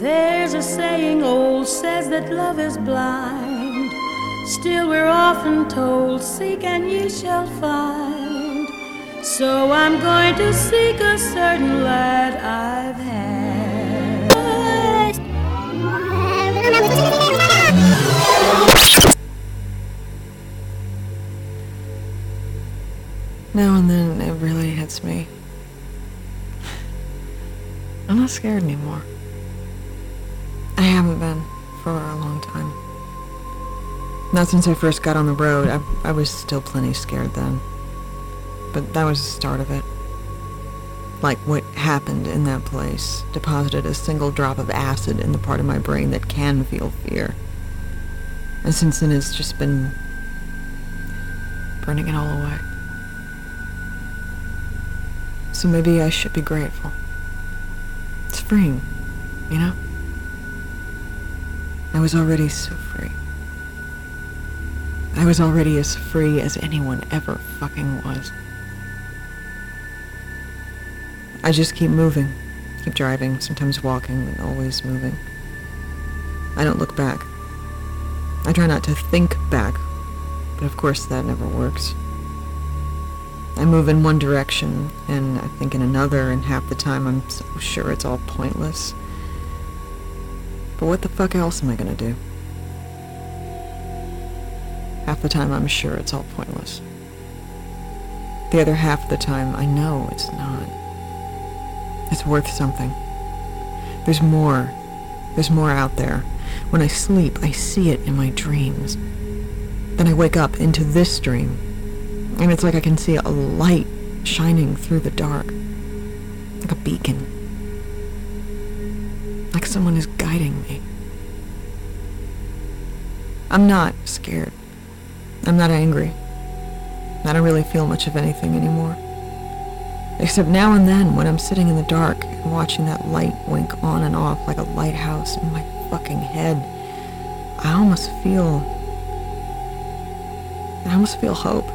There's a saying old says that love is blind. Still, we're often told, Seek and ye shall find. So I'm going to seek a certain lad I've had. Now and then it really hits me. I'm not scared anymore. I haven't been for a long time. Not since I first got on the road. I, I was still plenty scared then. But that was the start of it. Like what happened in that place deposited a single drop of acid in the part of my brain that can feel fear. And since then it's just been burning it all away. So maybe I should be grateful. It's freeing, you know? I was already so free. I was already as free as anyone ever fucking was. I just keep moving, keep driving, sometimes walking, but always moving. I don't look back. I try not to think back, but of course that never works. I move in one direction and I think in another, and half the time I'm so sure it's all pointless. But what the fuck else am I gonna do? Half the time I'm sure it's all pointless. The other half of the time I know it's not. It's worth something. There's more. There's more out there. When I sleep, I see it in my dreams. Then I wake up into this dream and it's like I can see a light shining through the dark. Like a beacon. Like someone is guiding me. I'm not scared. I'm not angry. I don't really feel much of anything anymore. Except now and then when I'm sitting in the dark and watching that light wink on and off like a lighthouse in my fucking head, I almost feel... I almost feel hope.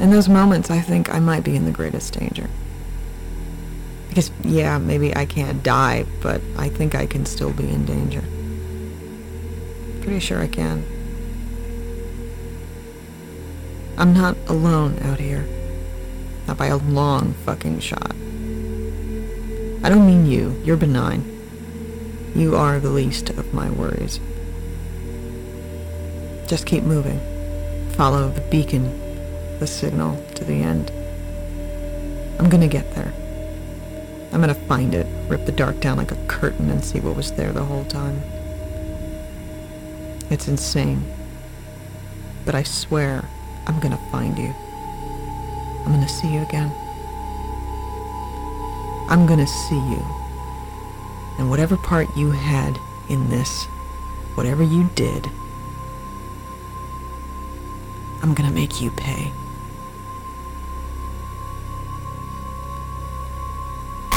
In those moments, I think I might be in the greatest danger. Because, yeah, maybe I can't die, but I think I can still be in danger. Pretty sure I can. I'm not alone out here. Not by a long fucking shot. I don't mean you. You're benign. You are the least of my worries. Just keep moving. Follow the beacon the signal to the end. I'm gonna get there. I'm gonna find it, rip the dark down like a curtain and see what was there the whole time. It's insane. But I swear, I'm gonna find you. I'm gonna see you again. I'm gonna see you. And whatever part you had in this, whatever you did, I'm gonna make you pay.